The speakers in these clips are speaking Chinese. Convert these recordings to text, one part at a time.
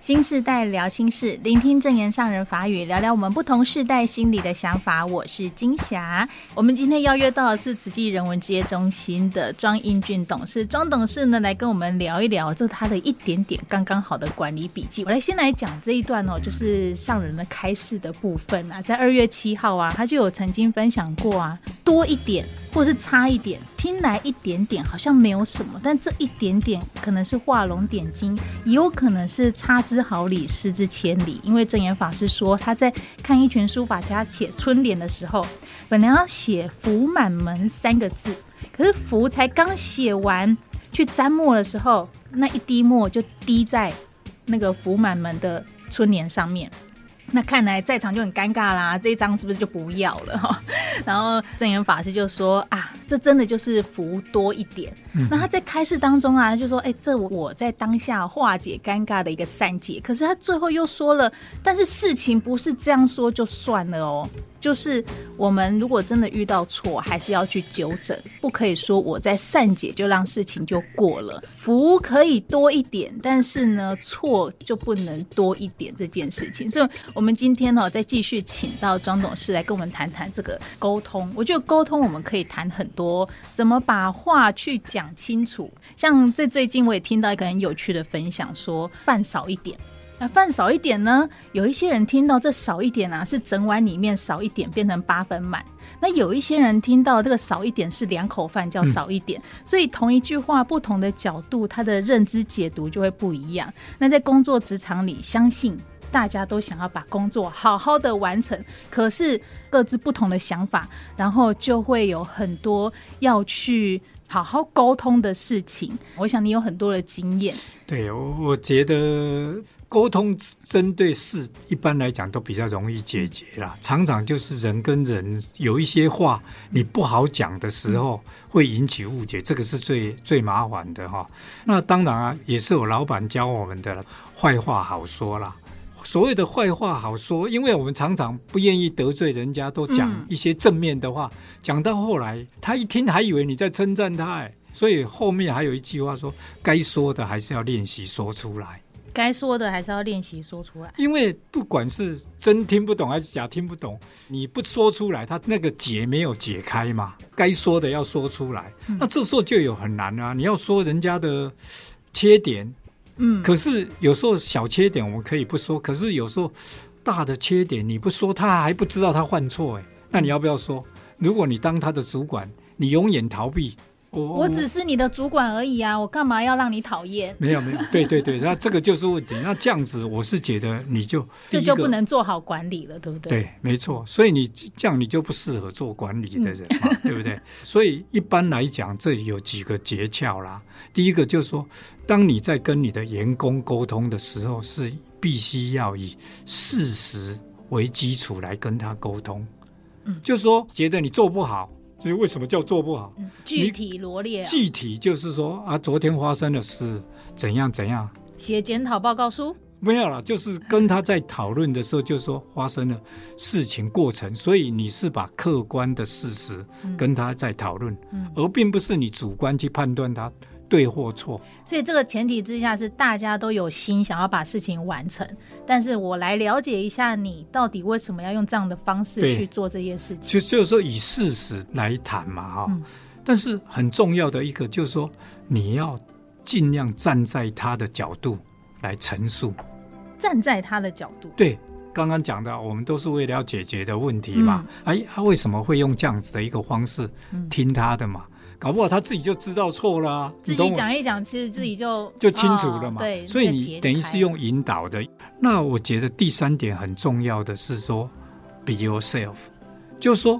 新世代聊心事，聆听证言上人法语，聊聊我们不同世代心里的想法。我是金霞，我们今天邀约到的是慈济人文职业中心的庄英俊董事。庄董事呢，来跟我们聊一聊这他的一点点刚刚好的管理笔记。我来先来讲这一段哦，就是上人的开示的部分啊，在二月七号啊，他就有曾经分享过啊，多一点。或是差一点，听来一点点好像没有什么，但这一点点可能是画龙点睛，也有可能是差之毫厘，失之千里。因为证言法师说，他在看一群书法家写春联的时候，本来要写“福满门”三个字，可是“福”才刚写完，去沾墨的时候，那一滴墨就滴在那个“福满门”的春联上面。那看来在场就很尴尬啦，这一张是不是就不要了哈？然后正言法师就说啊，这真的就是福多一点。嗯、那他在开示当中啊，就说哎，这我在当下化解尴尬的一个善解。可是他最后又说了，但是事情不是这样说就算了哦。就是我们如果真的遇到错，还是要去纠正，不可以说我在善解就让事情就过了。福可以多一点，但是呢，错就不能多一点这件事情。所以，我们今天呢，再继续请到张董事来跟我们谈谈这个沟通。我觉得沟通我们可以谈很多，怎么把话去讲清楚。像这最近我也听到一个很有趣的分享，说饭少一点。那饭少一点呢？有一些人听到这少一点啊，是整碗里面少一点变成八分满。那有一些人听到这个少一点是两口饭叫少一点。所以同一句话，不同的角度，他的认知解读就会不一样。那在工作职场里，相信大家都想要把工作好好的完成，可是各自不同的想法，然后就会有很多要去好好沟通的事情。我想你有很多的经验。对，我我觉得。沟通针对事，一般来讲都比较容易解决啦。常常就是人跟人有一些话你不好讲的时候，会引起误解，这个是最最麻烦的哈。那当然啊，也是我老板教我们的坏话好说啦。所谓的坏话好说，因为我们常常不愿意得罪人家，都讲一些正面的话，讲到后来他一听还以为你在称赞他哎，所以后面还有一句话说，该说的还是要练习说出来。该说的还是要练习说出来，因为不管是真听不懂还是假听不懂，你不说出来，他那个结没有解开嘛。该说的要说出来，那这时候就有很难啊。你要说人家的缺点，可是有时候小缺点我们可以不说，可是有时候大的缺点你不说，他还不知道他犯错哎。那你要不要说？如果你当他的主管，你永远逃避。我我只是你的主管而已啊，我干嘛要让你讨厌？没有没有，对对对，那这个就是问题。那这样子，我是觉得你就 这就不能做好管理了，对不对？对，没错。所以你这样你就不适合做管理的人嘛，嗯、对不对？所以一般来讲，这里有几个诀窍啦。第一个就是说，当你在跟你的员工沟通的时候，是必须要以事实为基础来跟他沟通。嗯，就是说，觉得你做不好。就是为什么叫做不好？具体罗列。具体就是说啊，昨天发生的事怎样怎样？写检讨报告书？没有了，就是跟他在讨论的时候，就是说发生了事情过程，所以你是把客观的事实跟他在讨论，而并不是你主观去判断他。对或错，所以这个前提之下是大家都有心想要把事情完成，但是我来了解一下你到底为什么要用这样的方式去做这些事情。其实就是说以事实来谈嘛，哈、嗯。但是很重要的一个就是说，你要尽量站在他的角度来陈述，站在他的角度。对，刚刚讲的，我们都是为了要解决的问题嘛。嗯、哎，他为什么会用这样子的一个方式听他的嘛？搞不好他自己就知道错了，啊，自己讲一讲，其实自己就就清楚了嘛。哦、对，所以你等于是用引导的。那我觉得第三点很重要的是说，be yourself，就是说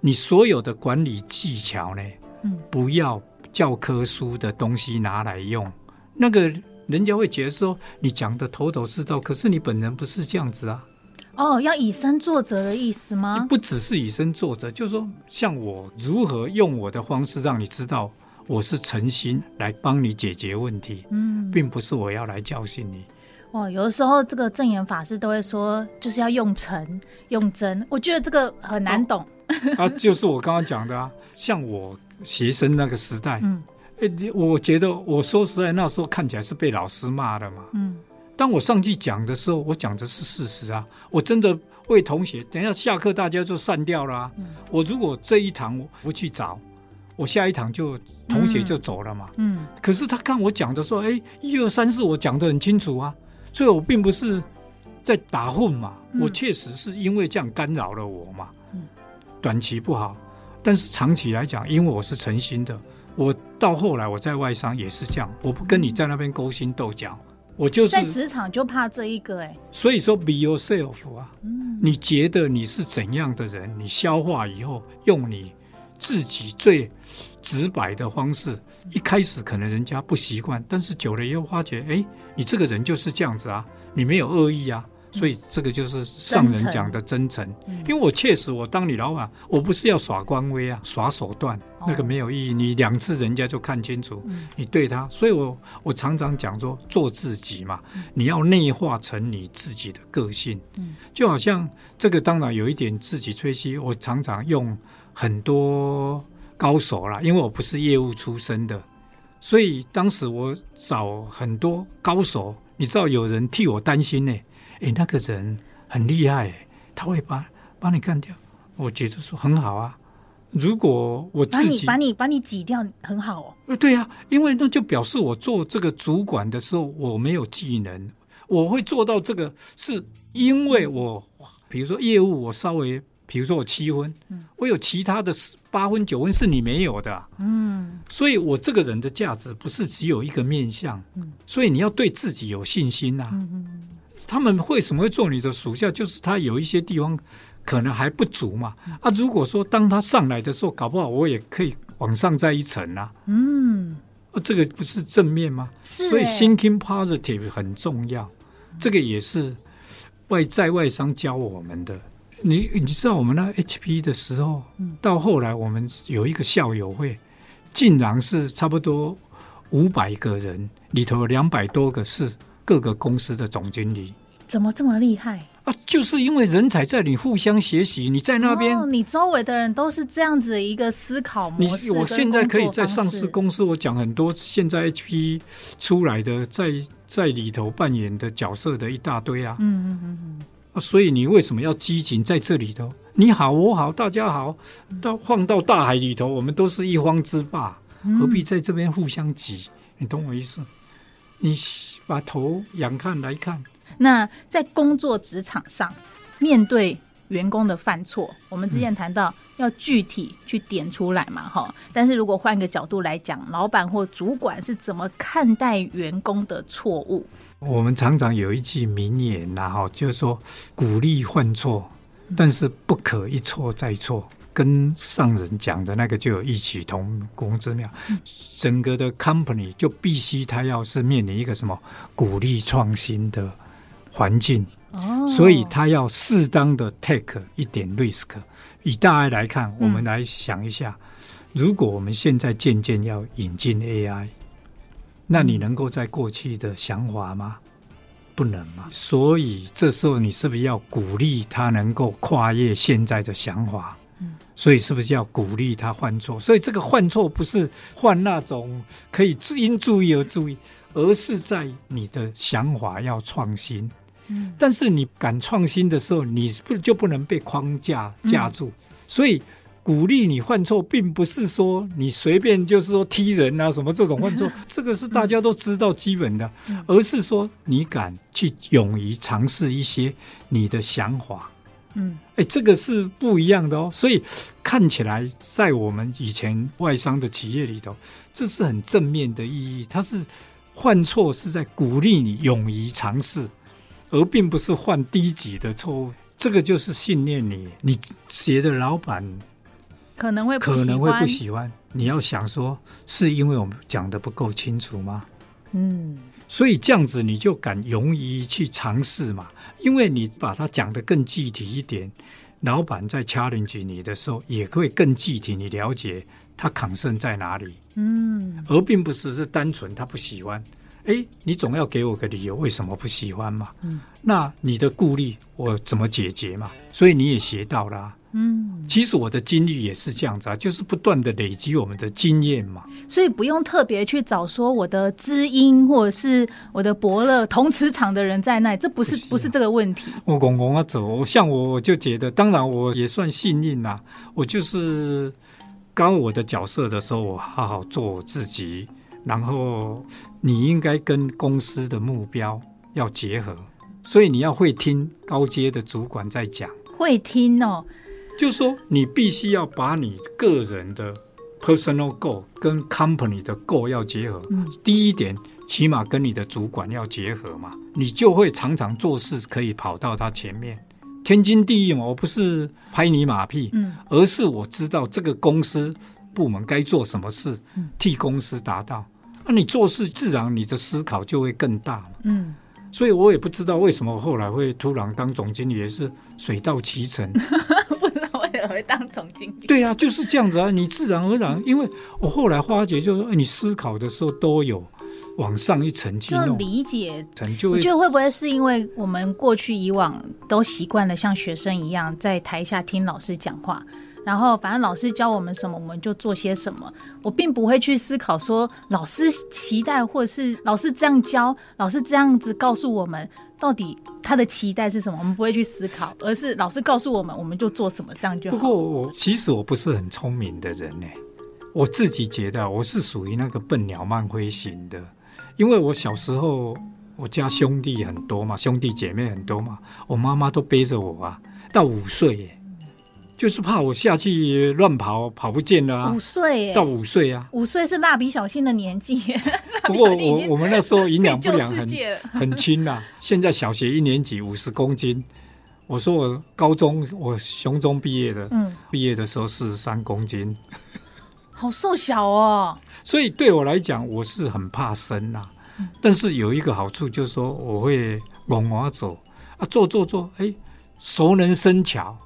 你所有的管理技巧呢，嗯，不要教科书的东西拿来用，那个人家会觉得说你讲的头头是道，可是你本人不是这样子啊。哦，要以身作则的意思吗？不只是以身作则，就是说，像我如何用我的方式让你知道我是诚心来帮你解决问题，嗯，并不是我要来教训你。哦，有的时候这个正言法师都会说，就是要用诚用真，我觉得这个很难懂。啊，啊，就是我刚刚讲的啊，像我学生那个时代，嗯，欸，我觉得我说实在，那时候看起来是被老师骂的嘛，嗯。当我上去讲的时候，我讲的是事实啊，我真的为同学。等一下下课大家就散掉了啊。嗯、我如果这一堂我不去找，我下一堂就同学就走了嘛。嗯。嗯，可是他看我讲的时候，哎，一二三四我讲的很清楚啊，所以我并不是在打混嘛，嗯、我确实是因为这样干扰了我嘛。嗯。短期不好，但是长期来讲，因为我是诚心的，我到后来我在外商也是这样，我不跟你在那边勾心斗角。我就是在职场就怕这一个哎、欸，所以说 be yourself 啊，嗯，你觉得你是怎样的人，你消化以后用你自己最直白的方式，一开始可能人家不习惯，但是久了以后发觉，哎，你这个人就是这样子啊，你没有恶意啊。所以这个就是上人讲的真诚，因为我确实我当你老板，我不是要耍官威啊，耍手段，那个没有意义。你两次人家就看清楚，你对他，所以我我常常讲说做自己嘛，你要内化成你自己的个性，就好像这个当然有一点自己吹嘘，我常常用很多高手啦，因为我不是业务出身的，所以当时我找很多高手，你知道有人替我担心呢。哎，那个人很厉害，他会把把你干掉。我觉得说很好啊。如果我自己把你把你把你挤掉，很好哦。呃，对啊，因为那就表示我做这个主管的时候，我没有技能。我会做到这个，是因为我比如说业务，我稍微比如说我七分，嗯，我有其他的八分九分是你没有的啊，嗯，所以我这个人的价值不是只有一个面相，嗯，所以你要对自己有信心呐，嗯嗯。他们为什么会做你的属下？就是他有一些地方可能还不足嘛。啊，如果说当他上来的时候，搞不好我也可以往上再一层啊。嗯，啊，这个不是正面吗？是。所以 thinking positive 很重要。这个也是外在外商教我们的。你你知道我们那 HP 的时候，到后来我们有一个校友会，竟然是差不多五百个人里头有两百多个是。各个公司的总经理怎么这么厉害啊？就是因为人才在你互相学习，你在那边，哦，你周围的人都是这样子的一个思考模式。我现在可以在上市公司，我讲很多现在 HP 出来的在在里头扮演的角色的一大堆啊。嗯嗯嗯嗯。啊，所以你为什么要拘谨在这里头？你好，我好，大家好，到放到大海里头，我们都是一方之霸，何必在这边互相挤？你懂我意思？你把头仰看来看。那在工作职场上，面对员工的犯错，我们之前谈到要具体去点出来嘛，哈、嗯。但是如果换个角度来讲，老板或主管是怎么看待员工的错误？我们常常有一句名言然后，就是说鼓励犯错，但是不可一错再错。跟上人讲的那个就有异曲同工之妙，整个的 company 就必须他要是面临一个什么鼓励创新的环境，所以他要适当的 take 一点 risk。以大爱来看，我们来想一下，如果我们现在渐渐要引进 AI，那你能够在过去的想法吗？不能嘛？所以这时候你是不是要鼓励他能够跨越现在的想法？所以是不是要鼓励他犯错？所以这个犯错不是犯那种可以因注意而注意，而是在你的想法要创新。嗯，但是你敢创新的时候，你不就不能被框架架住？所以鼓励你犯错，并不是说你随便就是说踢人啊什么这种犯错，这个是大家都知道基本的，而是说你敢去勇于尝试一些你的想法。嗯，哎，这个是不一样的哦，所以看起来在我们以前外商的企业里头，这是很正面的意义。它是犯错是在鼓励你勇于尝试，而并不是犯低级的错误。这个就是信念你，你觉得老板可能会可能会不喜欢。你要想说，是因为我们讲的不够清楚吗？嗯，所以这样子你就敢勇于去尝试嘛。因为你把它讲得更具体一点，老板在 challenge 你的时候，也会更具体，你了解他抗胜在哪里，嗯，而并不是是单纯他不喜欢。哎，你总要给我个理由，为什么不喜欢嘛？嗯，那你的顾虑我怎么解决嘛？所以你也学到了啊。嗯，其实我的经历也是这样子啊，就是不断的累积我们的经验嘛。所以不用特别去找说我的知音或者是我的伯乐同磁场的人在那里，这不是不是，啊、不是这个问题。我公公啊走，像我我就觉得，当然我也算幸运啦，我就是刚我的角色的时候，我好好做我自己。然后你应该跟公司的目标要结合，所以你要会听高阶的主管在讲，会听哦。就是说你必须要把你个人的 personal goal 跟 company 的 goal 要结合。嗯，第一点，起码跟你的主管要结合嘛，你就会常常做事可以跑到他前面，天经地义嘛。我不是拍你马屁，嗯，而是我知道这个公司部门该做什么事，替公司达到。那、啊、你做事自然，你的思考就会更大。嗯，所以我也不知道为什么后来会突然当总经理，也是水到渠成。不知道为什么会当总经理？对啊，就是这样子啊，你自然而然，因为我后来发觉，就是说你思考的时候都有往上一层去就理解。就我觉得会不会是因为我们过去以往都习惯了像学生一样在台下听老师讲话？然后，反正老师教我们什么，我们就做些什么。我并不会去思考说，老师期待，或是老师这样教，老师这样子告诉我们，到底他的期待是什么？我们不会去思考，而是老师告诉我们，我们就做什么，这样就好。不过我其实我不是很聪明的人呢，我自己觉得我是属于那个笨鸟慢飞型的，因为我小时候我家兄弟很多嘛，兄弟姐妹很多嘛，我妈妈都背着我啊，到五岁耶。就是怕我下去乱跑，跑不见了啊！五岁，到五岁啊！五岁是蜡笔小新的年纪。不过我我们那时候营养不良很 很轻呐、啊。现在小学一年级五十公斤，我说我高中我雄中毕业的，嗯，毕业的时候四十三公斤，好瘦小哦。所以对我来讲，我是很怕生呐、啊。但是有一个好处就是说，我会往往走啊，做做做，哎，熟能生巧。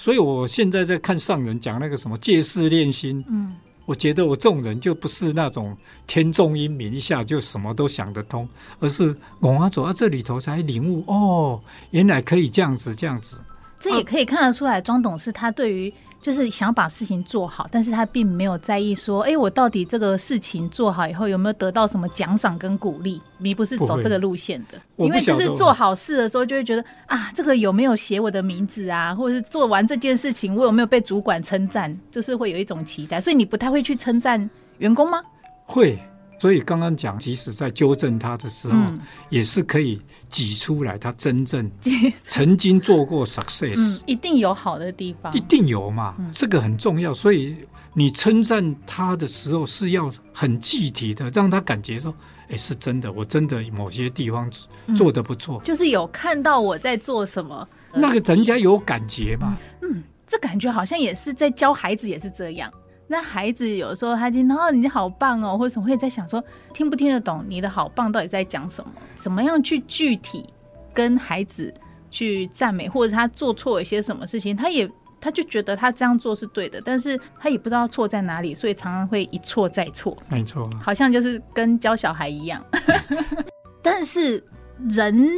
所以，我现在在看上人讲那个什么借势练心，嗯，我觉得我这种人就不是那种天纵英明一下就什么都想得通，而是我啊走到这里头才领悟，哦，原来可以这样子，这样子。这也可以看得出来，庄董事他对于。就是想把事情做好，但是他并没有在意说，哎，我到底这个事情做好以后有没有得到什么奖赏跟鼓励？你不是走这个路线的，因为就是做好事的时候就会觉得啊，这个有没有写我的名字啊，或者是做完这件事情我有没有被主管称赞，就是会有一种期待，所以你不太会去称赞员工吗？会。所以刚刚讲，即使在纠正他的时候，嗯、也是可以挤出来他真正 曾经做过 success，嗯，一定有好的地方，一定有嘛，嗯、这个很重要。所以你称赞他的时候是要很具体的，让他感觉说，哎，是真的，我真的某些地方做的不错，嗯，就是有看到我在做什么，那个人家有感觉嘛，嗯，嗯，这感觉好像也是在教孩子，也是这样。那孩子有时候他听，然后你好棒哦，或者什么会在想说，听不听得懂你的好棒到底在讲什么？怎么样去具体跟孩子去赞美，或者他做错一些什么事情，他也他就觉得他这样做是对的，但是他也不知道错在哪里，所以常常会一错再错。没错，好像就是跟教小孩一样。但是人，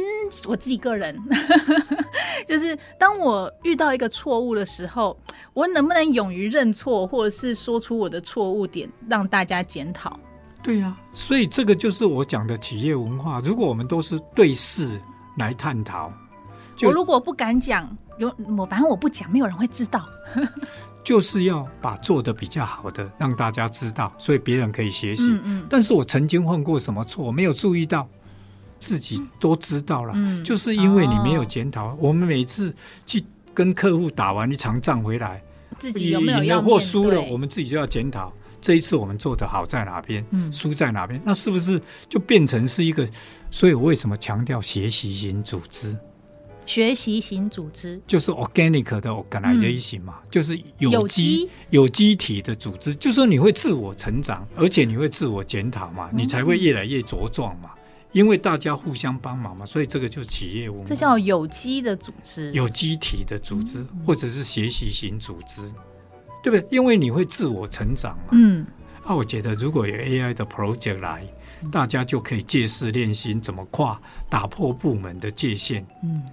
我自己个人。就是当我遇到一个错误的时候，我能不能勇于认错，或者是说出我的错误点，让大家检讨？对呀、啊，所以这个就是我讲的企业文化。如果我们都是对事来探讨，我如果不敢讲，有我反正我不讲，没有人会知道。就是要把做的比较好的让大家知道，所以别人可以学习。嗯嗯。但是我曾经犯过什么错，我没有注意到。自己都知道了，嗯，就是因为你没有检讨。哦，我们每次去跟客户打完一场仗回来，自己有没有赢了或输了，我们自己就要检讨。这一次我们做的好在哪边，嗯，输在哪边？那是不是就变成是一个？所以我为什么强调学习型组织？学习型组织就是 organic 的 organization 嘛，嗯，就是有机有机体的组织。就是说你会自我成长，而且你会自我检讨嘛，嗯，你才会越来越茁壮嘛。因为大家互相帮忙嘛，所以这个就是企业文化。这叫有机的组织，有机体的组织，嗯、或者是学习型组织，对不对？因为你会自我成长嘛。嗯。那、啊、我觉得如果有 AI 的 project 来，大家就可以借势练心，怎么跨打破部门的界限。嗯，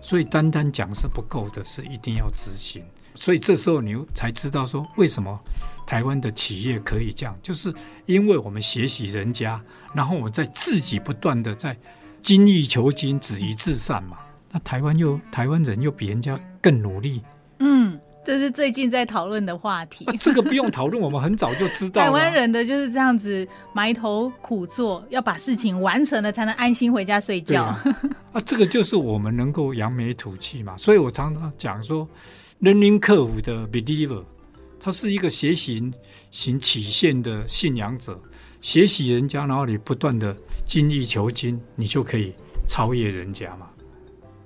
所以单单讲是不够的，是一定要执行。所以这时候你才知道说，为什么台湾的企业可以这样，就是因为我们学习人家，然后我在自己不断的在精益求精、止于至善嘛。那台湾又台湾人又比人家更努力。嗯。这是最近在讨论的话题。啊，这个不用讨论，我们很早就知道。台湾人的就是这样子埋头苦做，要把事情完成了才能安心回家睡觉。啊，啊，这个就是我们能够扬眉吐气嘛。所以我常常讲说，learning curve 的 believer，他是一个学习型曲线的信仰者，学习人家，然后你不断的精益求精，你就可以超越人家嘛。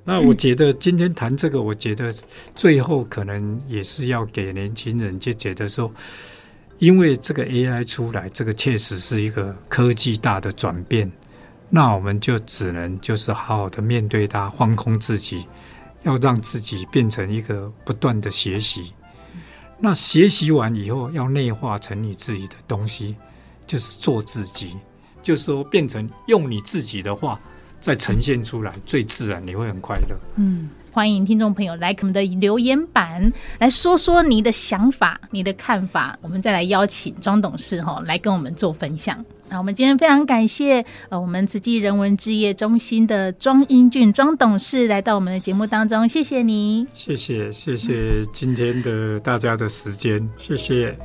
那我觉得今天谈这个，我觉得最后可能也是要给年轻人就觉得说，因为这个 AI 出来，这个确实是一个科技大的转变，那我们就只能就是好好的面对它，放空自己，要让自己变成一个不断的学习。那学习完以后，要内化成你自己的东西，就是做自己，就是说变成用你自己的话。再呈现出来最自然，你会很快乐。嗯，欢迎听众朋友来我们的留言板来说说你的想法、你的看法，我们再来邀请庄董事哈来跟我们做分享。那我们今天非常感谢呃我们慈济人文置业中心的庄英俊庄董事来到我们的节目当中，谢谢你，谢谢谢谢今天的大家的时间，谢谢。